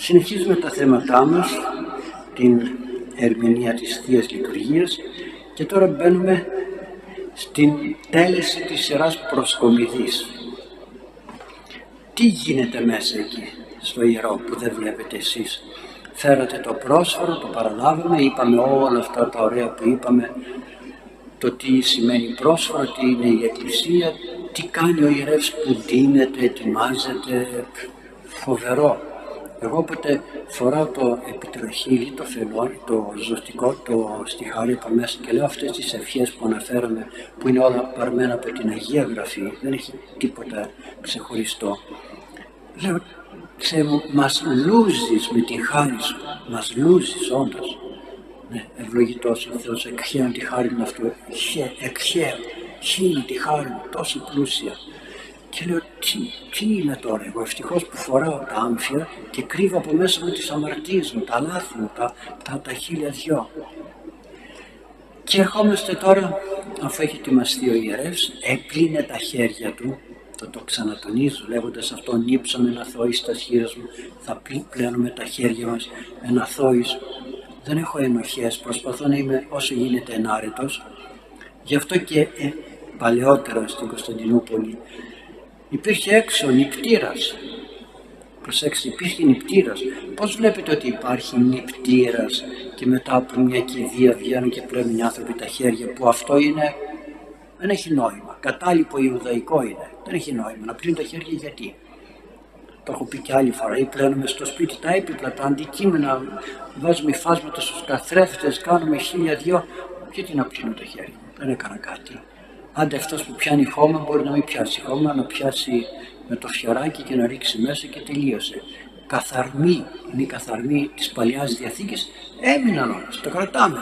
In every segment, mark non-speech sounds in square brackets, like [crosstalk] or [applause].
Συνεχίζουμε τα θέματά μας, την ερμηνεία της Θείας Λειτουργίας και τώρα μπαίνουμε στην τέλεση της σειράς προσκομιδής. Τι γίνεται μέσα εκεί, στο ιερό που δεν βλέπετε εσείς; Φέρατε το πρόσφορο, το παραλάβαμε, είπαμε όλα αυτά τα ωραία που είπαμε, το τι σημαίνει πρόσφορο, τι είναι η Εκκλησία, τι κάνει ο ιερεύς που δίνεται, ετοιμάζεται, φοβερό. Εγώ όποτε φοράω το επιτροχύλι, το φελόνι, το ζωστικό, το στιχάρι από μέσα και λέω αυτές τις ευχές που αναφέραμε που είναι όλα παρμένα από την Αγία Γραφή, δεν έχει τίποτα ξεχωριστό. Λέω, Θεέ μου, μας λούζεις με την χάρη σου, μας λούζεις όντως. Ναι, ευλογητός ο Θεός, εκχαίων τη χάρη μου αυτού, εκχαίων, χίλι τη χάρη μου, τόσο πλούσια. Και λέω, τι, τι είναι τώρα εγώ, ευτυχώς που φοράω τα άμφια και κρύβω από μέσα μου τις αμαρτίες μου, τα λάθη μου, τα, τα, τα χίλια δυο. Και ερχόμαστε τώρα, αφού έχει ετοιμαστεί ο ιερεύς, έπλυνε τα χέρια του, το, το ξανατονίζω λέγοντας αυτό, νύψαμε ένα θόη στα χείρες μου, θα πλένουμε τα χέρια μας, ένα θόης. Δεν έχω ενοχές, προσπαθώ να είμαι όσο γίνεται ενάρετος. Γι' αυτό και ε, παλαιότερα στην Κωνσταντινούπολη υπήρχε έξω νυπτήρας. Προσέξτε, υπήρχε νυπτήρας. Πώς βλέπετε ότι υπάρχει νυπτήρας και μετά από μια κηδεία βγαίνουν και πλένουν οι άνθρωποι τα χέρια που αυτό είναι, δεν έχει νόημα. Κατάλοιπο Ιουδαϊκό είναι. Δεν έχει νόημα. Να πλύνουν τα χέρια γιατί; Το έχω πει και άλλη φορά. Ή πλένουμε στο σπίτι τα έπιπλα, τα αντικείμενα, βάζουμε φάσματα στους καθρέφτες, κάνουμε χίλια δυο. Γιατί να πλύνω τα χέρια; Δεν έκανα κάτι. Άντε αυτός που πιάνει χώμα μπορεί να μην πιάσει χώμα, να πιάσει με το φιωράκι και να ρίξει μέσα και τελείωσε. Καθαρμοί, είναι οι καθαρμοί της Παλιάς Διαθήκης, έμειναν όμως, το κρατάμε,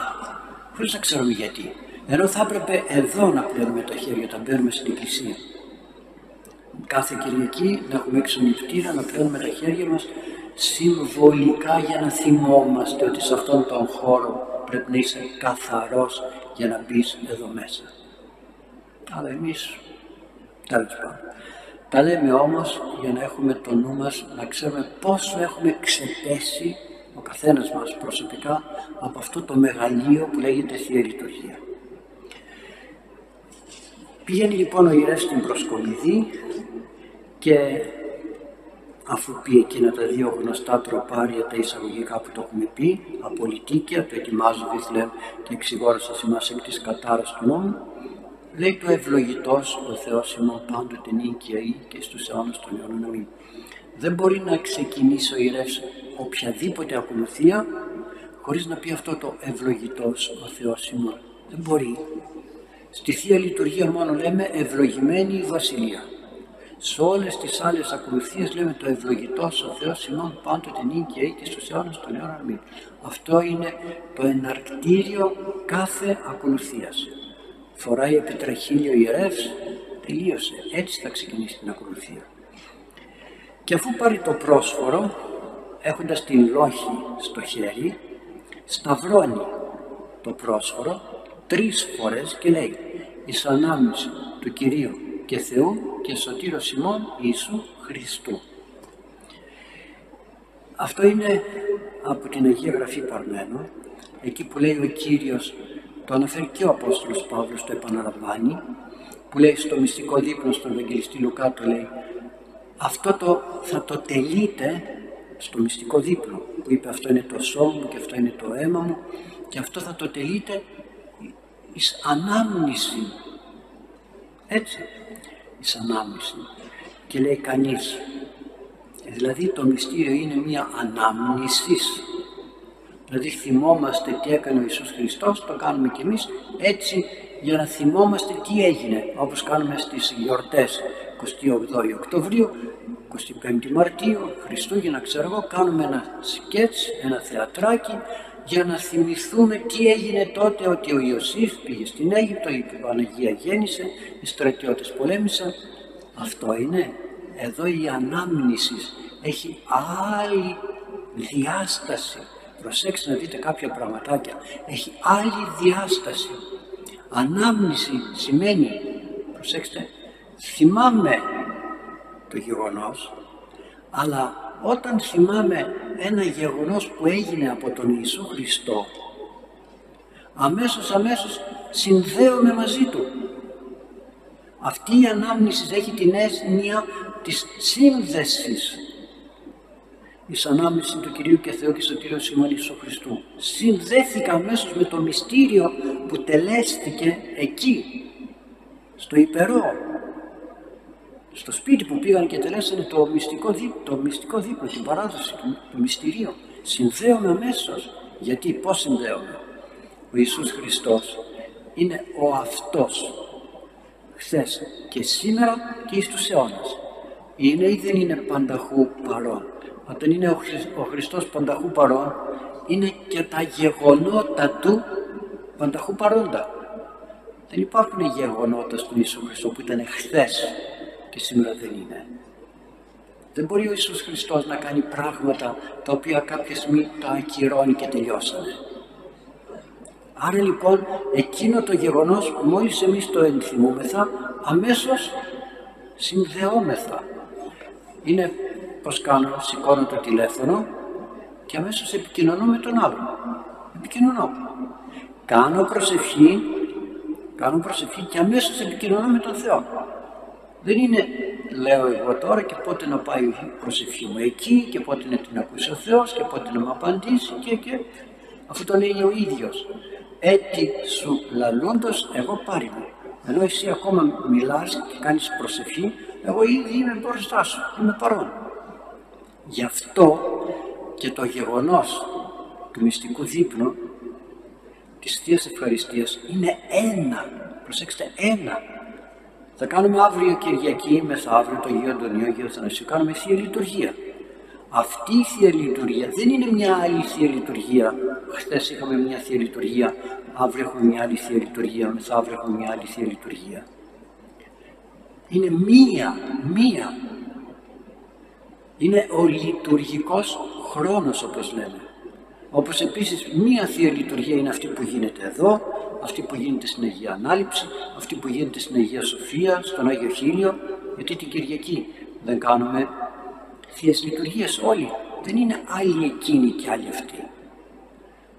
χωρίς να ξέρουμε γιατί. Ενώ θα έπρεπε εδώ να πλένουμε τα χέρια όταν μπαίνουμε στην εκκλησία. Κάθε Κυριακή να έχουμε έξω νυχτήρα, να πλένουμε τα χέρια μας συμβολικά για να θυμόμαστε ότι σε αυτόν τον χώρο πρέπει να είσαι καθαρός για να μπεις εδώ μέσα αλλά εμείς τέλος πάντων. Τα λέμε όμως για να έχουμε το νου μας, να ξέρουμε πόσο έχουμε ξεπέσει ο καθένας μας προσωπικά από αυτό το μεγαλείο που λέγεται Θεία Λειτουργία. Πηγαίνει λοιπόν ο ιερεύς στην προσκολιδή και αφού πει εκείνα τα δύο γνωστά τροπάρια τα εισαγωγικά που το έχουμε πει, απολυτίκια, το ετοιμάζω Βιθλέμ και εξηγόρασα σημάς εκ της κατάρας του νόμου, Λέει το ευλογητός ο Θεός ημών πάντοτε νίκαια ή και στους αιώνας των αιώνων αμήν. Δεν μπορεί να ξεκινήσει ο ιερεύς οποιαδήποτε ακολουθία χωρίς να πει αυτό το ευλογητός ο Θεός ημών. Δεν μπορεί. Στη Θεία Λειτουργία μόνο λέμε ευλογημένη η Βασιλεία. Σε όλες τις άλλες ακολουθίες λέμε το ευλογητός ο Θεός ημών πάντοτε νίκαια ή και στους αιώνας των αιώνων αμήν. Αυτό είναι το εναρκτήριο κάθε ακολουθίας φοράει επιτραχύλιο ιερεύς, τελείωσε. Έτσι θα ξεκινήσει την ακολουθία. Και αφού πάρει το πρόσφορο, έχοντας την λόχη στο χέρι, σταυρώνει το πρόσφορο τρεις φορές και λέει «Εις ανάμνηση του Κυρίου και Θεού και Σωτήρου Σιμών Ιησού Χριστού». Αυτό είναι από την Αγία Γραφή παρμένο, εκεί που λέει ο Κύριος το αναφέρει και ο Απόστολος Παύλος, το επαναλαμβάνει, που λέει στο μυστικό δείπνο στον Ευαγγελιστή Λουκά, το λέει αυτό το, θα το τελείτε στο μυστικό δείπνο, που είπε αυτό είναι το σώμα μου και αυτό είναι το αίμα μου και αυτό θα το τελείτε εις ανάμνηση. Έτσι, εις ανάμνηση. Και λέει κανείς, δηλαδή το μυστήριο είναι μια ανάμνησης Δηλαδή θυμόμαστε τι έκανε ο Ιησούς Χριστός, το κάνουμε κι εμείς έτσι για να θυμόμαστε τι έγινε, όπως κάνουμε στις γιορτές 28 Οκτωβρίου, 25 Μαρτίου, Χριστούγεννα ξέρω εγώ, κάνουμε ένα σκέτς, ένα θεατράκι για να θυμηθούμε τι έγινε τότε ότι ο Ιωσήφ πήγε στην Αίγυπτο, η Παναγία γέννησε, οι στρατιώτες πολέμησαν. Αυτό είναι. Εδώ η ανάμνηση έχει άλλη διάσταση προσέξτε να δείτε κάποια πραγματάκια, έχει άλλη διάσταση. Ανάμνηση σημαίνει, προσέξτε, θυμάμαι το γεγονός, αλλά όταν θυμάμαι ένα γεγονός που έγινε από τον Ιησού Χριστό, αμέσως αμέσως συνδέομαι μαζί Του. Αυτή η ανάμνηση έχει την έννοια της σύνδεσης εις ανάμνηση του Κυρίου και Θεού και Σωτήρου Σιμών Ιησού Χριστού. Συνδέθηκα αμέσως με το μυστήριο που τελέστηκε εκεί, στο υπερό, στο σπίτι που πήγαν και τελέσανε το μυστικό, δείπνο, το μυστικό δείπνο, την παράδοση του, του μυστηρίου. Συνδέομαι αμέσως. Γιατί, πώς συνδέομαι. Ο Ιησούς Χριστός είναι ο αυτός χθες και σήμερα και εις τους αιώνας. Είναι ή δεν είναι πανταχού παρόν. Όταν είναι ο, ο Χριστός πανταχού παρόν, είναι και τα γεγονότα Του πανταχού παρόντα. Δεν υπάρχουν γεγονότα στον Ιησού Χριστό που ήταν χθες και σήμερα δεν είναι. Δεν μπορεί ο Ιησούς Χριστός να κάνει πράγματα τα οποία κάποια στιγμή τα ακυρώνει και τελειώσανε. Άρα λοιπόν εκείνο το γεγονός μόλις εμείς το ενθυμούμεθα αμέσως συνδεόμεθα. Είναι πως κάνω, σηκώνω το τηλέφωνο και αμέσως επικοινωνώ με τον άλλον. Επικοινωνώ. Κάνω προσευχή, κάνω προσευχή και αμέσως επικοινωνώ με τον Θεό. Δεν είναι λέω εγώ τώρα και πότε να πάει η προσευχή μου εκεί και πότε να την ακούσει ο Θεός και πότε να μου απαντήσει και, και αυτό το λέει ο ίδιος έτη σου λαλούντος εγώ πάρει μου. Ενώ εσύ ακόμα μιλάς και κάνεις προσευχή, εγώ ήδη είμαι μπροστά σου, είμαι παρόν. Γι' αυτό και το γεγονός του μυστικού δείπνου της Θείας Ευχαριστίας είναι ένα, προσέξτε, ένα. Θα κάνουμε αύριο Κυριακή, μεθαύριο το Αγίο Αντωνίο, Αγίο Θανασίου, κάνουμε Θεία Λειτουργία. Αυτή η Θεία Λειτουργία δεν είναι μια άλλη Θεία Λειτουργία. Χθες είχαμε μια Θεία Λειτουργία, αύριο έχουμε μια άλλη Θεία Λειτουργία, μεθαύριο έχουμε μια άλλη Θεία Λειτουργία. Είναι μία, μία. Είναι ο λειτουργικός χρόνος όπως λέμε. Όπως επίσης μία Θεία Λειτουργία είναι αυτή που γίνεται εδώ, αυτή που γίνεται στην Αγία Ανάληψη, αυτή που γίνεται στην Αγία Σοφία, στον Άγιο Χίλιο, γιατί την Κυριακή δεν κάνουμε Θείες Λειτουργίες όλοι. Δεν είναι άλλοι εκείνοι και άλλοι αυτοί.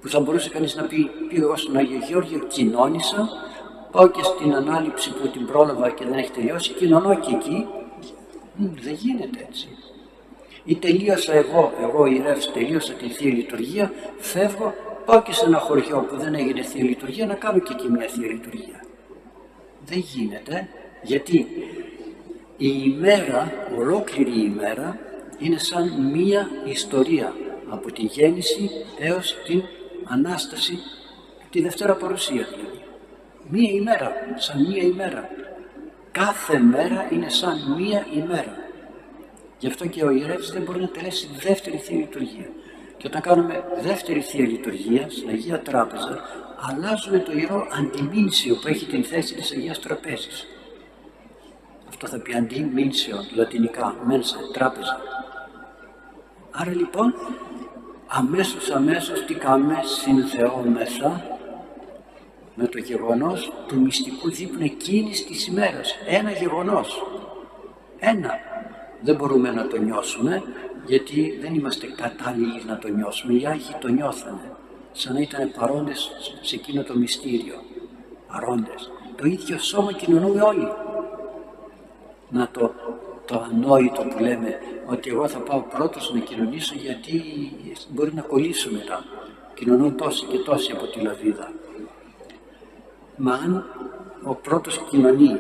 Που θα μπορούσε κανείς να πει, πει εγώ στον Άγιο Γεώργιο, κοινώνησα, πάω και στην ανάληψη που την πρόλαβα και δεν έχει τελειώσει, κοινωνώ και εκεί. δεν γίνεται έτσι. Ή τελείωσα εγώ, εγώ ιερεύς, τελείωσα τη Θεία Λειτουργία, φεύγω, πάω και σε ένα χωριό που δεν έγινε Θεία Λειτουργία να κάνω και εκεί μια Θεία Λειτουργία. Δεν γίνεται, γιατί η ημέρα, ολόκληρη η ημέρα, είναι σαν μία ιστορία από τη γέννηση έως την Ανάσταση, τη Δευτέρα Παρουσία δηλαδή. Μία ημέρα, σαν μία ημέρα. Κάθε μέρα είναι σαν μία ημέρα. Γι' αυτό και ο ιερεύς δεν μπορεί να τελέσει δεύτερη Θεία Λειτουργία. Και όταν κάνουμε δεύτερη Θεία Λειτουργία στην Αγία Τράπεζα, αλλάζουμε το ιερό αντιμήνσιο που έχει την θέση της Αγίας Τραπέζης. Αυτό θα πει αντιμήνσιο, λατινικά, μένσα, τράπεζα. Άρα λοιπόν αμέσως αμέσως τι κάνουμε συνθεόμεθα με το γεγονός του μυστικού δείπνου εκείνης της ημέρας. Ένα γεγονός. Ένα. Δεν μπορούμε να το νιώσουμε γιατί δεν είμαστε κατάλληλοι να το νιώσουμε. Οι Άγιοι το νιώθανε σαν να ήταν παρόντες σε εκείνο το μυστήριο. Παρόντες. Το ίδιο σώμα κοινωνούμε όλοι. Να το το ανόητο που λέμε ότι εγώ θα πάω πρώτος να κοινωνήσω γιατί μπορεί να κολλήσω μετά. Κοινωνώ τόσοι και τόσοι από τη λαβίδα. Μα αν ο πρώτος κοινωνεί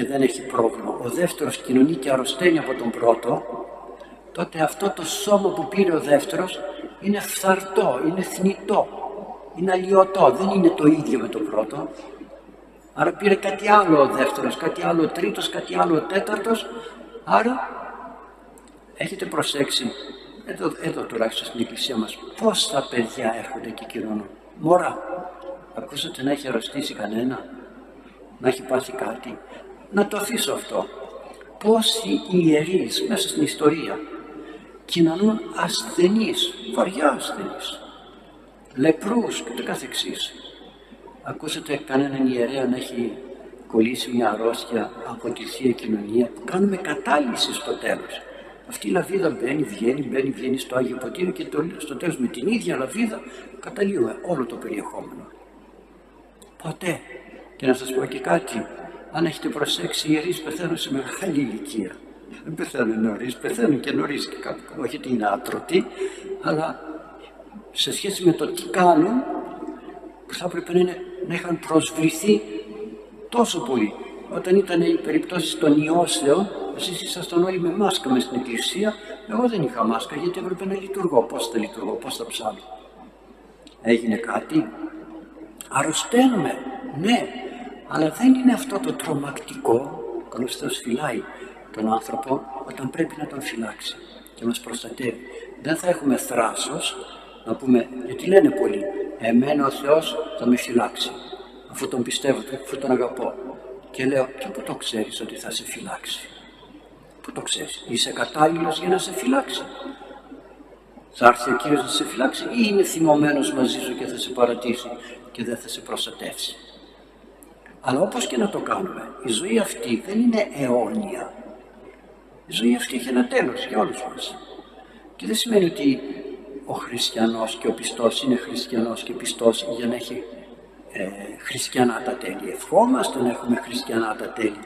και δεν έχει πρόβλημα, ο δεύτερος κοινωνεί και αρρωσταίνει από τον πρώτο, τότε αυτό το σώμα που πήρε ο δεύτερος είναι φθαρτό, είναι θνητό, είναι αλλοιωτό, δεν είναι το ίδιο με το πρώτο. Άρα πήρε κάτι άλλο ο δεύτερος, κάτι άλλο ο τρίτος, κάτι άλλο ο τέταρτος. Άρα έχετε προσέξει, εδώ, εδώ τουλάχιστον στην εκκλησία μας, πόσα παιδιά έρχονται και κοινωνούν. Μωρά, ακούσατε να έχει αρρωστήσει κανένα, να έχει πάθει κάτι. Να το αφήσω αυτό. Πόσοι ιερείς μέσα στην ιστορία κοινωνούν ασθενείς, βαριά ασθενείς, λεπρούς και το καθεξής. Ακούσατε κανέναν ιερέα να έχει κολλήσει μια αρρώστια από τη Θεία Κοινωνία. Κάνουμε κατάλυση στο τέλος. Αυτή η λαβίδα μπαίνει, βγαίνει, μπαίνει, βγαίνει στο Άγιο Ποτήριο και στο τέλος με την ίδια λαβίδα καταλύουμε όλο το περιεχόμενο. Ποτέ. Και να σας πω και κάτι, αν έχετε προσέξει, οι ιερείς πεθαίνουν σε μεγάλη ηλικία. Δεν πεθαίνουν νωρίς, πεθαίνουν και νωρίς και κάπου. Όχι ότι είναι άτρωτοι, αλλά σε σχέση με το τι κάνουν, θα έπρεπε να, είναι, να είχαν προσβληθεί τόσο πολύ. Όταν ήταν οι περιπτώσεις των ιώσεων, εσείς ήσασταν όλοι με μάσκα μες στην εκκλησία. Εγώ δεν είχα μάσκα γιατί έπρεπε να λειτουργώ. Πώς θα λειτουργώ, πώς θα ψάλω. Έγινε κάτι. Αρρωσταίνουμε, ναι, αλλά δεν είναι αυτό το τρομακτικό. Καλός Θεός φυλάει τον άνθρωπο όταν πρέπει να τον φυλάξει και μας προστατεύει. Δεν θα έχουμε θράσος να πούμε, γιατί λένε πολλοί, εμένα ο Θεός θα με φυλάξει, αφού τον πιστεύω, αφού τον αγαπώ. Και λέω, και πού το ξέρεις ότι θα σε φυλάξει; Πού το ξέρεις, είσαι κατάλληλος για να σε φυλάξει; Θα έρθει ο Κύριος να σε φυλάξει ή είναι θυμωμένος μαζί σου και θα σε παρατήσει και δεν θα σε προστατεύσει; Αλλά όπως και να το κάνουμε, η ζωή αυτή δεν είναι αιώνια. Η ζωή αυτή έχει ένα τέλος για όλους μας. Και δεν σημαίνει ότι ο χριστιανός και ο πιστός είναι χριστιανός και πιστός για να έχει ε, χριστιανά τα τέλη. Ευχόμαστε να έχουμε χριστιανά τα τέλη.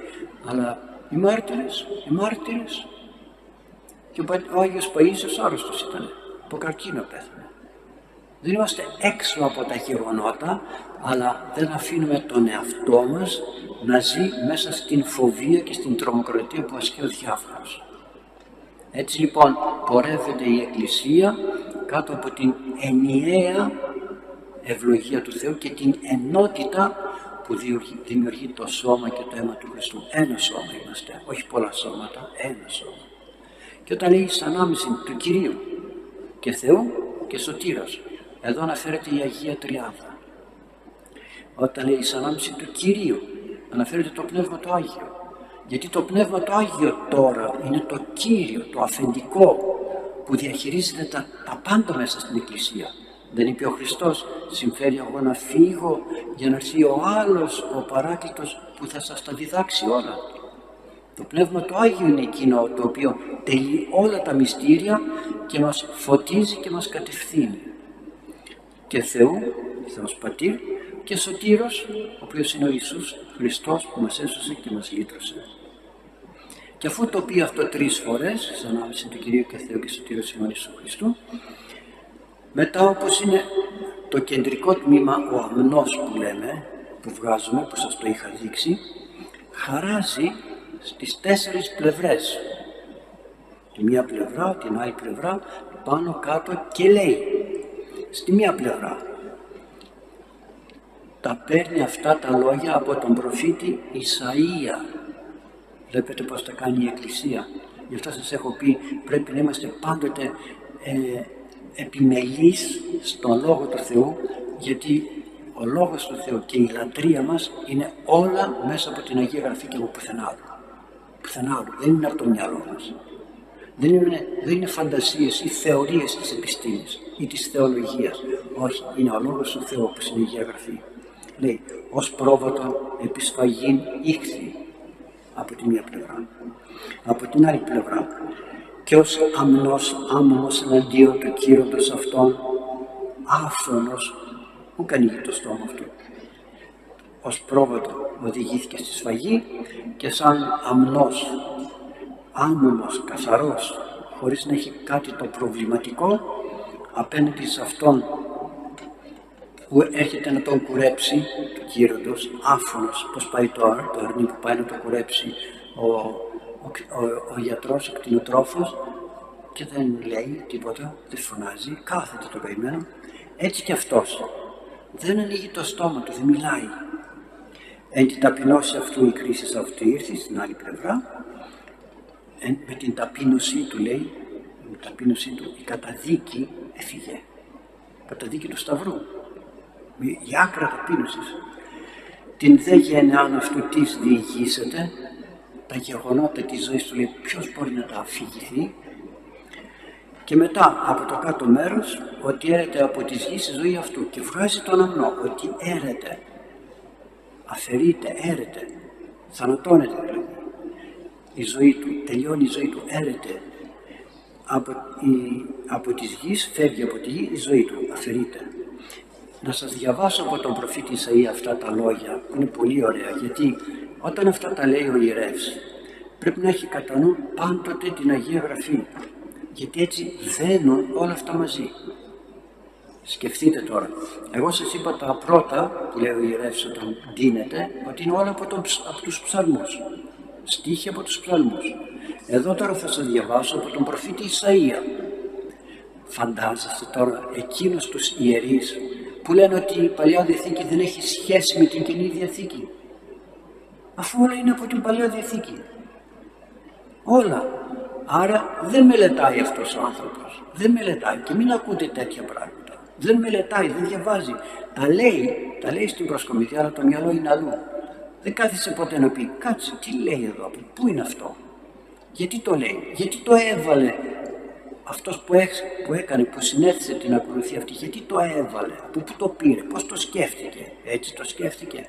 Αλλά οι μάρτυρες, οι μάρτυρες και ο, ο Άγιος Παΐσιος άρρωστος ήταν. Από καρκίνο πέθανε. Δεν είμαστε έξω από τα γεγονότα, αλλά δεν αφήνουμε τον εαυτό μας να ζει μέσα στην φοβία και στην τρομοκρατία που ασκεί ο διάφορος. Έτσι λοιπόν πορεύεται η Εκκλησία κάτω από την ενιαία ευλογία του Θεού και την ενότητα που δημιουργεί το σώμα και το αίμα του Χριστού. Ένα σώμα είμαστε, όχι πολλά σώματα, ένα σώμα. Και όταν λέει σαν άμεση του Κυρίου και Θεού και Σωτήρας, εδώ αναφέρεται η Αγία Τριάδα. Όταν λέει σαν άμεση του Κυρίου, αναφέρεται το Πνεύμα το Άγιο. Γιατί το Πνεύμα το Άγιο τώρα είναι το Κύριο, το αφεντικό που διαχειρίζεται τα, τα πάντα μέσα στην Εκκλησία. Δεν είπε ο Χριστός, συμφέρει εγώ να φύγω για να έρθει ο άλλος, ο παράκλητος που θα σας τα διδάξει όλα. Το Πνεύμα το Άγιο είναι εκείνο το οποίο τελεί όλα τα μυστήρια και μας φωτίζει και μας κατευθύνει. Και Θεού, Θεός Πατήρ και Σωτήρος, ο οποίος είναι ο Ιησούς Χριστός που μας έσωσε και μας λύτρωσε. Και αφού το πει αυτό τρεις φορές, σαν άμεση του Κυρίου και Θεού και Σωτήρος ημών Ιησού Χριστού, μετά όπως είναι το κεντρικό τμήμα, ο αμνός που λέμε, που βγάζουμε, που σας το είχα δείξει, χαράζει στις τέσσερις πλευρές. Τη μία πλευρά, την άλλη πλευρά, πάνω κάτω και λέει. Στη μία πλευρά τα παίρνει αυτά τα λόγια από τον προφήτη Ισαΐα. Βλέπετε πώς τα κάνει η Εκκλησία. Γι' αυτό σας έχω πει πρέπει να είμαστε πάντοτε ε, επιμελείς στον Λόγο του Θεού γιατί ο Λόγος του Θεού και η λατρεία μας είναι όλα μέσα από την Αγία Γραφή και από πουθενά άλλο. Πουθενά άλλο. Δεν είναι από το μυαλό μας. Δεν είναι, δεν είναι φαντασίες ή θεωρίες της επιστήμης ή της θεολογίας. Όχι, είναι ο Λόγος του Θεού που είναι η Αγία Γραφή. Λέει, ως πρόβατο επισφαγήν ήχθη από τη μία πλευρά. Από την άλλη πλευρά και ως αμνός άμμος εναντίον του κύροντος αυτών άφθονος που κάνει το στόμα αυτού. Ως πρόβατο οδηγήθηκε στη σφαγή και σαν αμνός, άμμος, καθαρός, χωρίς να έχει κάτι το προβληματικό απέναντι σε αυτόν που έρχεται να τον κουρέψει, του κύροντος, άφωνος, πώς πάει τώρα, το αρνί που πάει να τον κουρέψει ο, ο, ο, ο γιατρός, ο κτηνοτρόφος και δεν λέει τίποτα, δεν φωνάζει, κάθεται το καημένο. Έτσι και αυτός. Δεν ανοίγει το στόμα του, δεν μιλάει. Εν την ταπεινώση αυτού η κρίση αυτού ήρθε στην άλλη πλευρά. Εν, με την ταπείνωσή του λέει, με την ταπείνωσή του η καταδίκη έφυγε. Καταδίκη του Σταυρού η άκρα ταπείνωσης. Την δε γενεάν αυτού της διηγήσετε, τα γεγονότα της ζωής του λέει ποιος μπορεί να τα αφηγηθεί και μετά από το κάτω μέρος ότι έρεται από τη γη στη ζωή αυτού και βγάζει τον αμνό ότι έρεται, αφαιρείται, έρεται, θανατώνεται δηλαδή. Η ζωή του, τελειώνει η ζωή του, έρεται από, η, από της γης, φεύγει από τη γη η ζωή του, αφαιρείται. Να σας διαβάσω από τον προφήτη Ισαΐα αυτά τα λόγια, που είναι πολύ ωραία, γιατί όταν αυτά τα λέει ο ιερεύς, πρέπει να έχει κατά νου πάντοτε την Αγία Γραφή, γιατί έτσι δένουν όλα αυτά μαζί. Σκεφτείτε τώρα. Εγώ σας είπα τα πρώτα που λέει ο ιερεύς όταν δίνεται ότι είναι όλα από, τον, από τους ψαλμούς. Στίχη από τους ψαλμούς. Εδώ τώρα θα σας διαβάσω από τον προφήτη Ισαΐα. Φαντάζεστε τώρα εκείνους τους ιερείς που λένε ότι η Παλιά Διαθήκη δεν έχει σχέση με την Καινή Διαθήκη. Αφού όλα είναι από την Παλιά Διαθήκη. Όλα. Άρα δεν μελετάει αυτός ο άνθρωπος. Δεν μελετάει και μην ακούτε τέτοια πράγματα. Δεν μελετάει, δεν διαβάζει. Τα λέει, τα λέει στην προσκομιδιά, αλλά το μυαλό είναι αλλού. Δεν κάθισε ποτέ να πει, κάτσε, τι λέει εδώ, πού είναι αυτό; Γιατί το λέει, γιατί το έβαλε; Αυτός που, που έκανε, που συνέθεσε την ακολουθία αυτή, γιατί το έβαλε, που, που το πήρε, πώς το σκέφτηκε, έτσι το σκέφτηκε.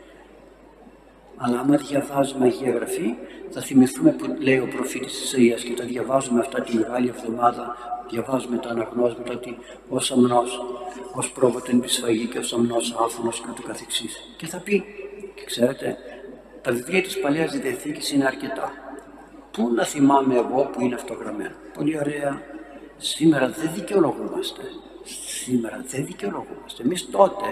Αλλά άμα διαβάζουμε Αγία Γραφή, θα θυμηθούμε που λέει ο προφήτης Ισαΐας και τα διαβάζουμε αυτά τη Μεγάλη Εβδομάδα, διαβάζουμε τα αναγνώσματα ότι ο Σαμνός, ως πρόβατο σφαγή και ο Σαμνός άφωνος και ούτω καθεξής. Και θα πει, και ξέρετε, τα βιβλία της Παλαιάς Διαθήκης είναι αρκετά. Πού να θυμάμαι εγώ που είναι αυτό γραμμένο. Πολύ ωραία. Σήμερα δεν δικαιολογούμαστε. Σήμερα δεν δικαιολογούμαστε. Εμείς τότε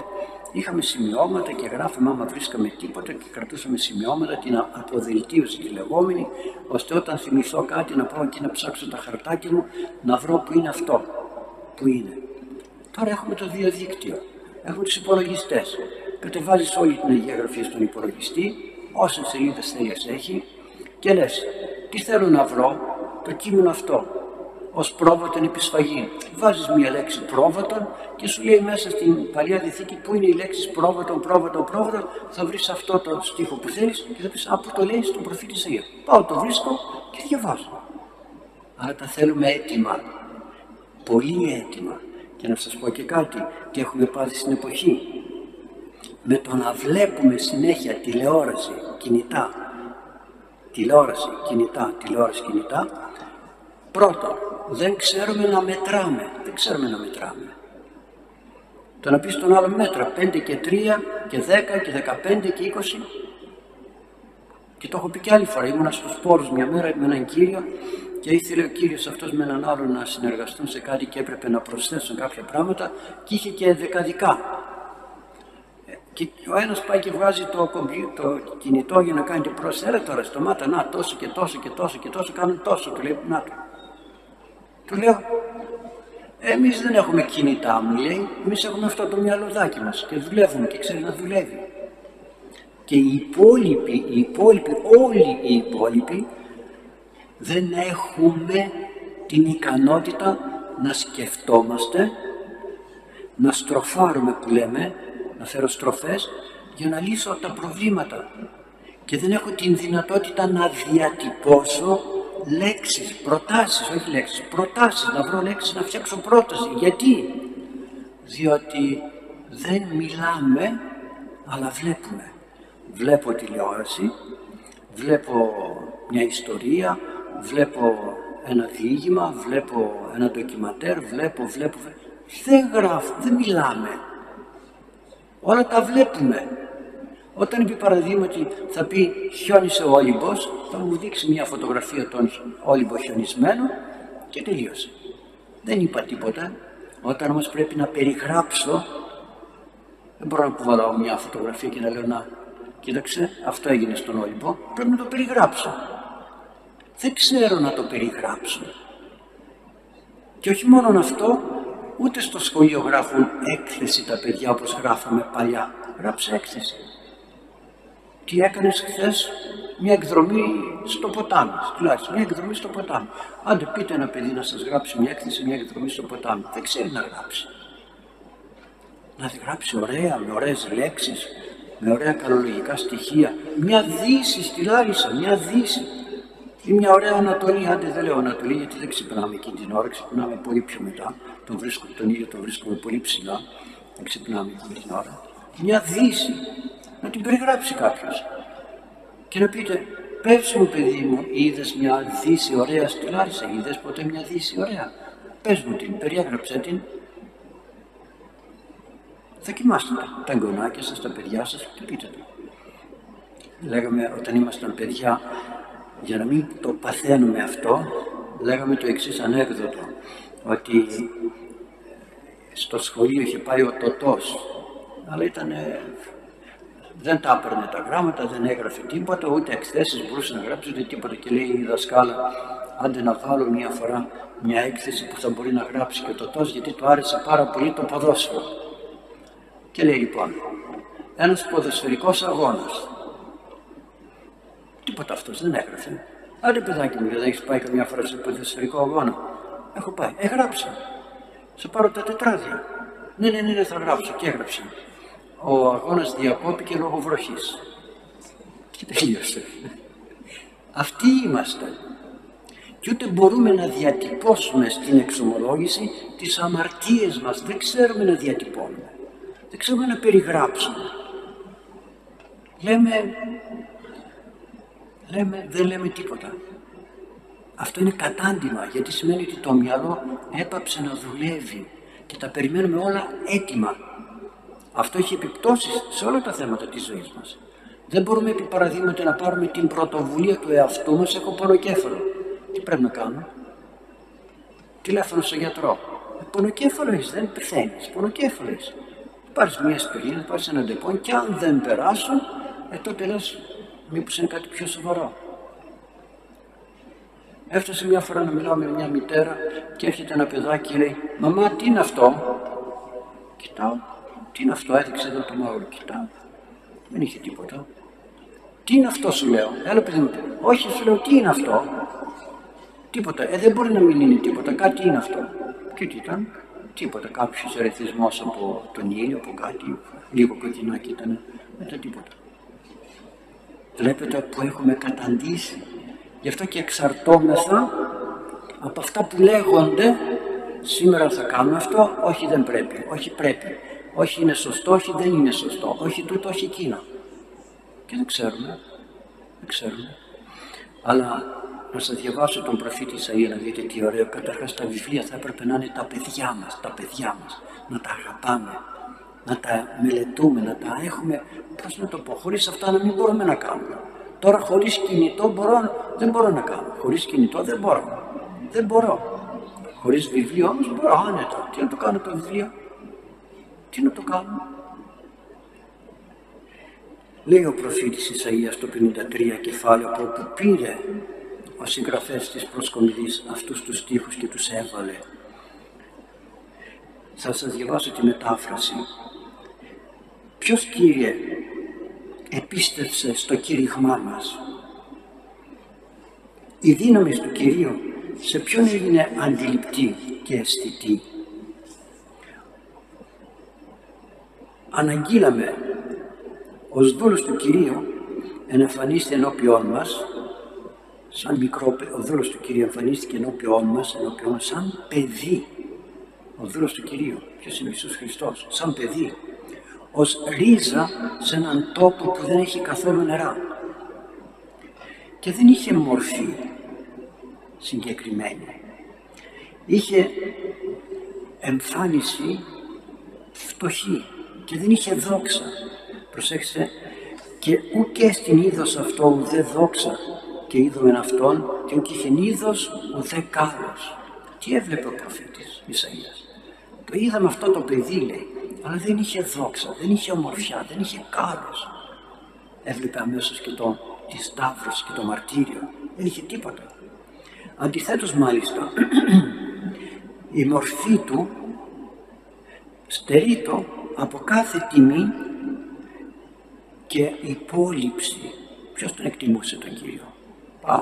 είχαμε σημειώματα και γράφαμε άμα βρίσκαμε τίποτα και κρατούσαμε σημειώματα, την αποδελτίωση τη λεγόμενη, ώστε όταν θυμηθώ κάτι να πάω και να ψάξω τα χαρτάκια μου να βρω που είναι αυτό. Που είναι. Τώρα έχουμε το διαδίκτυο. Έχουμε τους υπολογιστές. Κατεβάζεις όλη την Αγία Γραφή στον υπολογιστή, όσε σελίδε θέλεις έχει και λες, τι θέλω να βρω, το κείμενο αυτό ως πρόβατον επισφαγή. Βάζεις μια λέξη πρόβατον και σου λέει μέσα στην Παλιά Διθήκη που είναι οι λέξεις πρόβατον, πρόβατον, πρόβατον, θα βρεις αυτό το στίχο που θέλεις και θα πεις από το λέει στον προφήτη Σαγία. Πάω το βρίσκω και διαβάζω. Άρα τα θέλουμε έτοιμα, πολύ έτοιμα. Και να σας πω και κάτι, τι έχουμε πάθει στην εποχή. Με το να βλέπουμε συνέχεια τηλεόραση, κινητά, τηλεόραση, κινητά, τηλεόραση, κινητά, πρώτον, δεν ξέρουμε να μετράμε. Δεν ξέρουμε να μετράμε. Το να πεις στον άλλο μέτρα 5 και 3 και 10 και 15 και 20 και το έχω πει και άλλη φορά. Ήμουνα στους πόρους μια μέρα με έναν κύριο και ήθελε ο κύριος αυτός με έναν άλλο να συνεργαστούν σε κάτι και έπρεπε να προσθέσουν κάποια πράγματα και είχε και δεκαδικά. Και ο ένας πάει και βγάζει το, το κινητό για να κάνει την πρόσθεση. τώρα στο μάτα, να τόσο και τόσο και τόσο και τόσο κάνουν τόσο. Του λέει, να το. Του λέω, εμείς δεν έχουμε κινητά μου λέει, εμείς έχουμε αυτό το μυαλουδάκι μας και δουλεύουμε και ξέρει να δουλεύει. Και οι υπόλοιποι, οι υπόλοιποι, όλοι οι υπόλοιποι δεν έχουμε την ικανότητα να σκεφτόμαστε, να στροφάρουμε που λέμε, να φέρω στροφές για να λύσω τα προβλήματα και δεν έχω την δυνατότητα να διατυπώσω λέξεις, προτάσεις, όχι λέξεις, προτάσεις, να βρω λέξεις να φτιάξω πρόταση. Γιατί; Διότι δεν μιλάμε, αλλά βλέπουμε. Βλέπω τηλεόραση, βλέπω μια ιστορία, βλέπω ένα διήγημα, βλέπω ένα ντοκιματέρ, βλέπω, βλέπω, δεν γράφω, δεν μιλάμε. Όλα τα βλέπουμε. Όταν είπε παραδείγματι θα πει χιόνισε ο Όλυμπος, θα μου δείξει μια φωτογραφία των Όλυμπο χιονισμένο και τελείωσε. Δεν είπα τίποτα. Όταν όμως πρέπει να περιγράψω, δεν μπορώ να κουβαλάω μια φωτογραφία και να λέω να κοίταξε αυτό έγινε στον Όλυμπο, πρέπει να το περιγράψω. Δεν ξέρω να το περιγράψω. Και όχι μόνο αυτό, ούτε στο σχολείο γράφουν έκθεση τα παιδιά όπως γράφαμε παλιά. Γράψε έκθεση τι έκανες χθες; Μια εκδρομή στο ποτάμι, τουλάχιστον μια εκδρομή στο ποτάμι. Άντε πείτε ένα παιδί να σας γράψει μια έκθεση, μια εκδρομή στο ποτάμι. Δεν ξέρει να γράψει. Να τη γράψει ωραία, με ωραίες λέξεις, με ωραία καλολογικά στοιχεία. Μια δύση στη Λάρισα, μια δύση. Ή μια ωραία Ανατολή, άντε δεν λέω Ανατολή γιατί δεν ξυπνάμε εκείνη την ώρα, ξυπνάμε πολύ πιο μετά. Τον, βρίσκω, τον ήλιο τον βρίσκουμε πολύ ψηλά, δεν ξυπνάμε εκείνη την ώρα. Μια δύση, να την περιγράψει κάποιος. Και να πείτε, πες μου παιδί μου, είδες μια δύση ωραία στη Λάρισα, είδες ποτέ μια δύση ωραία; Πες μου την, περιέγραψε την. Δοκιμάστε τα, τα εγγονάκια σας, τα παιδιά σας και πείτε το. Λέγαμε όταν ήμασταν παιδιά, για να μην το παθαίνουμε αυτό, λέγαμε το εξής ανέκδοτο, ότι στο σχολείο είχε πάει ο Τωτός, αλλά ήταν, δεν τα έπαιρνε τα γράμματα, δεν έγραφε τίποτα, ούτε εκθέσεις μπορούσε να γράψει ούτε τίποτα και λέει η δασκάλα, άντε να βάλω μια φορά μια έκθεση που θα μπορεί να γράψει και ο Τωτός γιατί του άρεσε πάρα πολύ το ποδόσφαιρο. Και λέει λοιπόν, ένας ποδοσφαιρικός αγώνας, Τίποτα αυτός δεν έγραφε. Άντε παιδάκι μου, δεν έχεις πάει καμιά φορά σε ποδοσφαιρικό αγώνα. Έχω πάει. Έγραψα. Σε πάρω τα τετράδια. Ναι, ναι, ναι, ναι, θα γράψω και έγραψα. Ο αγώνας διακόπηκε λόγω βροχής. Και τελείωσε. Αυτοί είμαστε. Και ούτε μπορούμε να διατυπώσουμε στην εξομολόγηση τις αμαρτίες μας. Δεν ξέρουμε να διατυπώνουμε. Δεν ξέρουμε να περιγράψουμε. Λέμε λέμε, δεν λέμε τίποτα. Αυτό είναι κατάντημα γιατί σημαίνει ότι το μυαλό έπαψε να δουλεύει και τα περιμένουμε όλα έτοιμα. Αυτό έχει επιπτώσεις σε όλα τα θέματα της ζωής μας. Δεν μπορούμε επί παραδείγματι να πάρουμε την πρωτοβουλία του εαυτού μας, έχω πονοκέφαλο. Τι πρέπει να κάνω; Τηλέφωνο στον γιατρό. Ε, πονοκέφαλο έχεις, δεν πεθαίνεις. Πονοκέφαλο έχεις. Πάρεις μια ασπιρίνη, πάρεις ένα Depon και αν δεν περάσουν, ε, τότε λες μήπως είναι κάτι πιο σοβαρό. Έφτασε μια φορά να μιλάω με μια μητέρα και έρχεται ένα παιδάκι και λέει «Μαμά, τι είναι αυτό» Κοιτάω, τι είναι αυτό, έδειξε εδώ το μαύρο, κοιτάω. Δεν είχε τίποτα. Τι είναι αυτό σου λέω, έλα παιδί μου, όχι σου λέω τι είναι αυτό; Τίποτα, ε δεν μπορεί να μην είναι τίποτα, κάτι είναι αυτό. Και τι ήταν, τίποτα, κάποιος ερεθισμός από τον ήλιο, από κάτι, λίγο κοκκινάκι ήταν, μετά τίποτα. Βλέπετε που έχουμε καταντήσει. Γι' αυτό και εξαρτώμεθα από αυτά που λέγονται σήμερα θα κάνουμε αυτό, όχι δεν πρέπει, όχι πρέπει, όχι είναι σωστό, όχι δεν είναι σωστό, όχι τούτο, όχι εκείνο. Και δεν ξέρουμε, δεν ξέρουμε. Αλλά να σας διαβάσω τον προφήτη Ισαΐα να δείτε τι ωραίο. Καταρχάς τα βιβλία θα έπρεπε να είναι τα παιδιά μας, τα παιδιά μας, να τα αγαπάμε, να τα μελετούμε, να τα έχουμε, πώς να το πω, χωρίς αυτά να μην μπορούμε να κάνουμε. Τώρα χωρίς κινητό μπορώ, δεν μπορώ να κάνω. Χωρίς κινητό δεν μπορώ. Δεν μπορώ. Χωρίς βιβλίο όμως μπορώ άνετα. Τι να το κάνω το βιβλίο; Τι να το κάνω; Λέει ο προφήτης Ισαΐας το 53 κεφάλαιο από όπου πήρε ο συγγραφέας της προσκομιδής αυτούς τους στίχους και τους έβαλε. Θα σας διαβάσω τη μετάφραση. Ποιος Κύριε επίστευσε στο κήρυγμά μας. Η δύναμη του Κυρίου σε ποιον έγινε αντιληπτή και αισθητή. Αναγγείλαμε ως δούλος του Κυρίου εμφανίστηκε ενώπιόν μας σαν μικρό, ο δούλος του Κυρίου εμφανίστηκε ενώπιόν μας, ενώπιόν μας σαν παιδί. Ο δούλος του Κυρίου, ποιος είναι ο Ιησούς Χριστός, σαν παιδί ως ρίζα σε έναν τόπο που δεν έχει καθόλου νερά. Και δεν είχε μορφή συγκεκριμένη. Είχε εμφάνιση φτωχή και δεν είχε δόξα. Προσέξτε, και ούτε στην είδος αυτό ουδέ δόξα και είδομεν αυτόν και ούτε είχε είδος ουδέ κάλος. Τι έβλεπε ο προφήτης Ισαΐας. Το είδαμε αυτό το παιδί λέει αλλά δεν είχε δόξα, δεν είχε ομορφιά, δεν είχε κάλος. Έβλεπε αμέσως και το, τη σταύρωση και το μαρτύριο. Δεν είχε τίποτα. Αντιθέτως μάλιστα, [clears throat] η μορφή του στερείτο από κάθε τιμή και υπόλοιψη. Ποιος τον εκτιμούσε τον Κύριο; Α,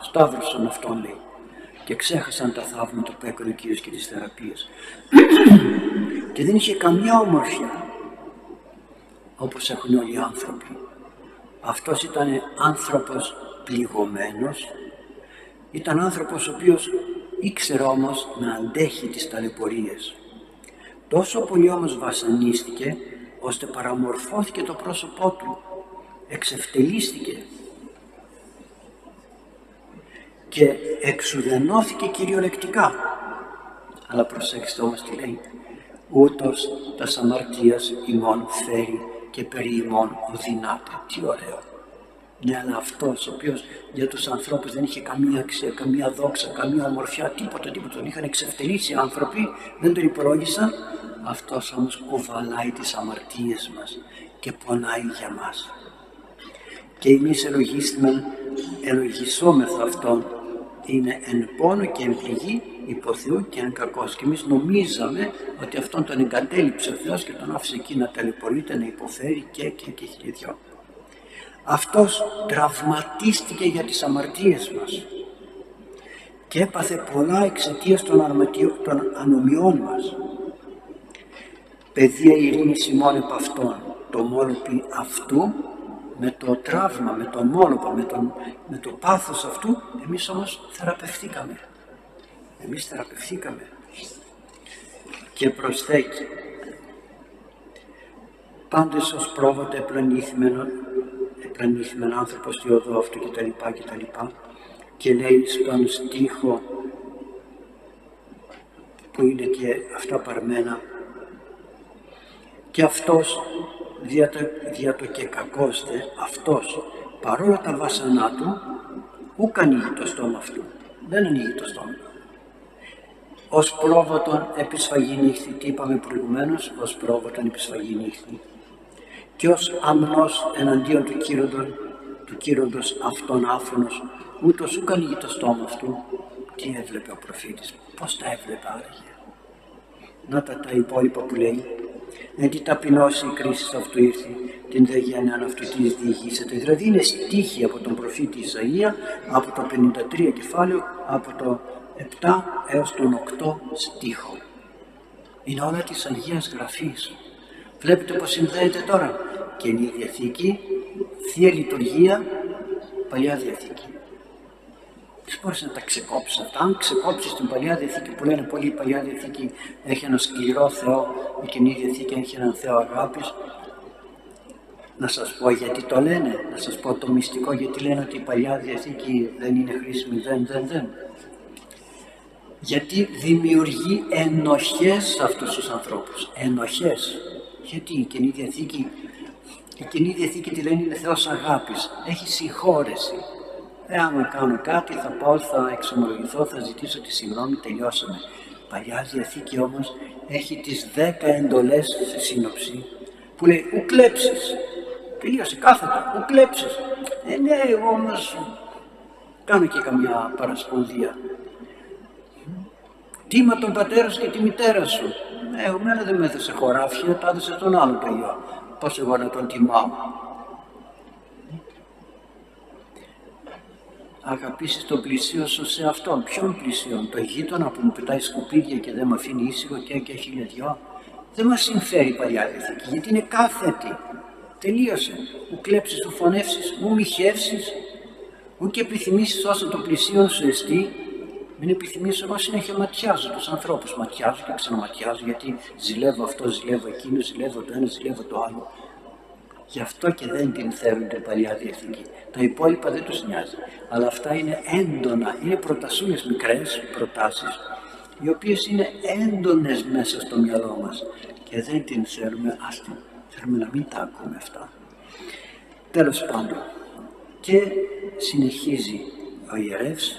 σταύρωσαν αυτόν λέει και ξέχασαν τα θαύματα που έκανε ο Κύριος και τις θεραπείες. [clears throat] και δεν είχε καμιά ομορφιά όπως έχουν όλοι οι άνθρωποι. Αυτός ήταν άνθρωπος πληγωμένος, ήταν άνθρωπος ο οποίος ήξερε όμως να αντέχει τις ταλαιπωρίες. Τόσο πολύ όμως βασανίστηκε ώστε παραμορφώθηκε το πρόσωπό του, εξευτελίστηκε και εξουδενώθηκε κυριολεκτικά. Αλλά προσέξτε όμως τι λέει. Ούτως τα αμαρτίας ημών φέρει και περί ημών οδυνάται. Τι ωραίο. Ναι, αλλά αυτός ο οποίος για τους ανθρώπους δεν είχε καμία αξία, καμία δόξα, καμία ομορφιά, τίποτα, τίποτα. Τον είχαν εξευτελίσει οι άνθρωποι, δεν τον υπολόγισαν. Αυτός όμως κουβαλάει τις αμαρτίες μας και πονάει για μας. Και εμείς ελογίσθημεν, ελογισόμεθα Αυτόν, είναι εν πόνο και εν πληγή υποθεού και εν κακός. Και εμείς νομίζαμε ότι αυτόν τον εγκατέλειψε ο Θεός και τον άφησε εκεί να ταλαιπωρείται, να υποφέρει και και και χιλιαδιό. Αυτός τραυματίστηκε για τις αμαρτίες μας και έπαθε πολλά εξαιτίας των, των ανομιών μας. Παιδεία ειρήνη ημών επ' αυτόν, το μόλοπι αυτού με το τραύμα, με το μόλοπο, με, τον, με το πάθος αυτού, εμείς όμως θεραπευθήκαμε. Εμείς θεραπευθήκαμε. Και προσθέτει, πάντες ως πρόβατα επλανήθημενο, επλανήθημεν άνθρωπος στη οδό αυτού κτλ. κτλ. Και λέει στον στίχο που είναι και αυτά παρμένα και αυτός δια το, δια το και κακόστε αυτός παρόλα τα βάσανά του ούκ ανοίγει το στόμα αυτού δεν ανοίγει το στόμα. Ως πρόβατον επισφαγή νύχθη τι είπαμε προηγουμένως ως πρόβατον επισφαγή νύχθη και ως αμνός εναντίον του κύροντον του κύροντος αυτόν άφωνος ούτως ούκ ανοίγει το στόμα αυτού τι έβλεπε ο προφήτης πως τα έβλεπε άραγε. Να τα τα υπόλοιπα που λέει εν τη ταπεινώση η κρίση αυτού ήρθε, την δε γεννάν αυτού τη διηγήσετε. Δηλαδή είναι στίχη από τον προφήτη Ισαΐα, από το 53 κεφάλαιο, από το 7 έως τον 8 στίχο. Είναι όλα της Αγίας Γραφής. Βλέπετε πως συνδέεται τώρα. Καινή Διαθήκη, Θεία Λειτουργία, Παλιά Διαθήκη. Τι μπορείς να τα ξεκόψεις αυτά; Αν ξεκόψεις την παλιά διαθήκη που λένε πολύ, η παλιά διαθήκη έχει ένα σκληρό Θεό, η κοινή διαθήκη έχει έναν Θεό αγάπης. Να σας πω γιατί το λένε, να σας πω το μυστικό γιατί λένε ότι η παλιά διαθήκη δεν είναι χρήσιμη, δεν, δεν, δεν. Γιατί δημιουργεί ενοχές σε αυτούς τους ανθρώπους, ενοχές. Γιατί η Κοινή Διαθήκη, η Κοινή Διαθήκη τη λένε είναι Θεός αγάπης, έχει συγχώρεση, Εάν κάνω κάτι θα πάω, θα εξομολογηθώ, θα ζητήσω τη συγγνώμη, τελειώσαμε. Παλιά Διαθήκη όμως έχει τις δέκα εντολές σε σύνοψη που λέει ου κλέψεις. Τελείωσε κάθετα, ου κλέψεις. Ε, ναι, εγώ όμως κάνω και καμιά παρασπονδία. Τίμα τον πατέρα σου και τη μητέρα σου. Ε, εμένα δεν με έδωσε χωράφια, τα έδωσε τον άλλο παιδιό. Πώς εγώ να τον τιμάω. Αγαπήσεις τον πλησίο σου σε αυτόν. Ποιον πλησίον, το γείτονα που μου πετάει σκουπίδια και δεν με αφήνει ήσυχο και και χίλια δυο. Δεν μας συμφέρει η παλιά διαθήκη, γιατί είναι κάθετη. Τελείωσε. Μου κλέψεις, μου φωνεύσεις, μου μοιχεύσεις, μου και επιθυμήσεις όσο το πλησίον σου εστί. Μην επιθυμήσει, εγώ συνέχεια ματιάζω τους ανθρώπους. Ματιάζω και ξαναματιάζω γιατί ζηλεύω αυτό, ζηλεύω εκείνο, ζηλεύω το ένα, ζηλεύω το άλλο. Γι' αυτό και δεν την θέλουν την Παλιά Διαθήκη. Τα υπόλοιπα δεν τους νοιάζει. Αλλά αυτά είναι έντονα, είναι προτασούλες μικρές προτάσεις, οι οποίες είναι έντονες μέσα στο μυαλό μας και δεν την θέλουμε, ας την, θέλουμε να μην τα ακούμε αυτά. Τέλος πάντων, και συνεχίζει ο ιερεύς,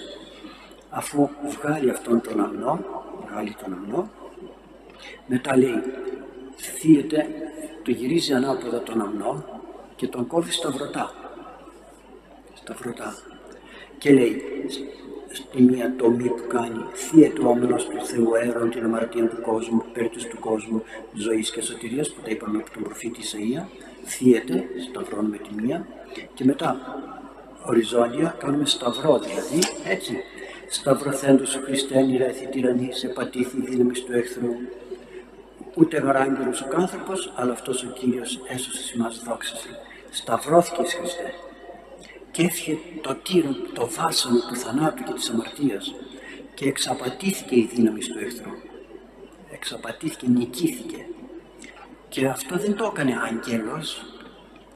αφού βγάλει αυτόν τον αμνό, βγάλει τον αμνό, μετά λέει, θύεται του γυρίζει ανάποδα τον αμνό και τον κόβει στα βρωτά. Στα βρωτά. Και λέει στη μία τομή που κάνει θεία του όμιλος του Θεού έρων την αμαρτία του κόσμου, πέρτους του κόσμου, ζωής και σωτηρίας που τα είπαμε από τον προφήτη Ισαΐα, θύεται, σταυρώνουμε τη μία και μετά οριζόντια κάνουμε σταυρό δηλαδή, έτσι. Σταυρωθέντος ο Χριστέ νηρέθη τυραννής σε πατήθη δύναμη του εχθρού, ούτε γράγγελος ο άνθρωπος, αλλά αυτός ο Κύριος έσωσε εμάς δόξαση. Σταυρώθηκες Χριστέ και έφυγε το τύρο, το βάσανο του θανάτου και της αμαρτίας και εξαπατήθηκε η δύναμη του εχθρού. Εξαπατήθηκε, νικήθηκε. Και αυτό δεν το έκανε άγγελος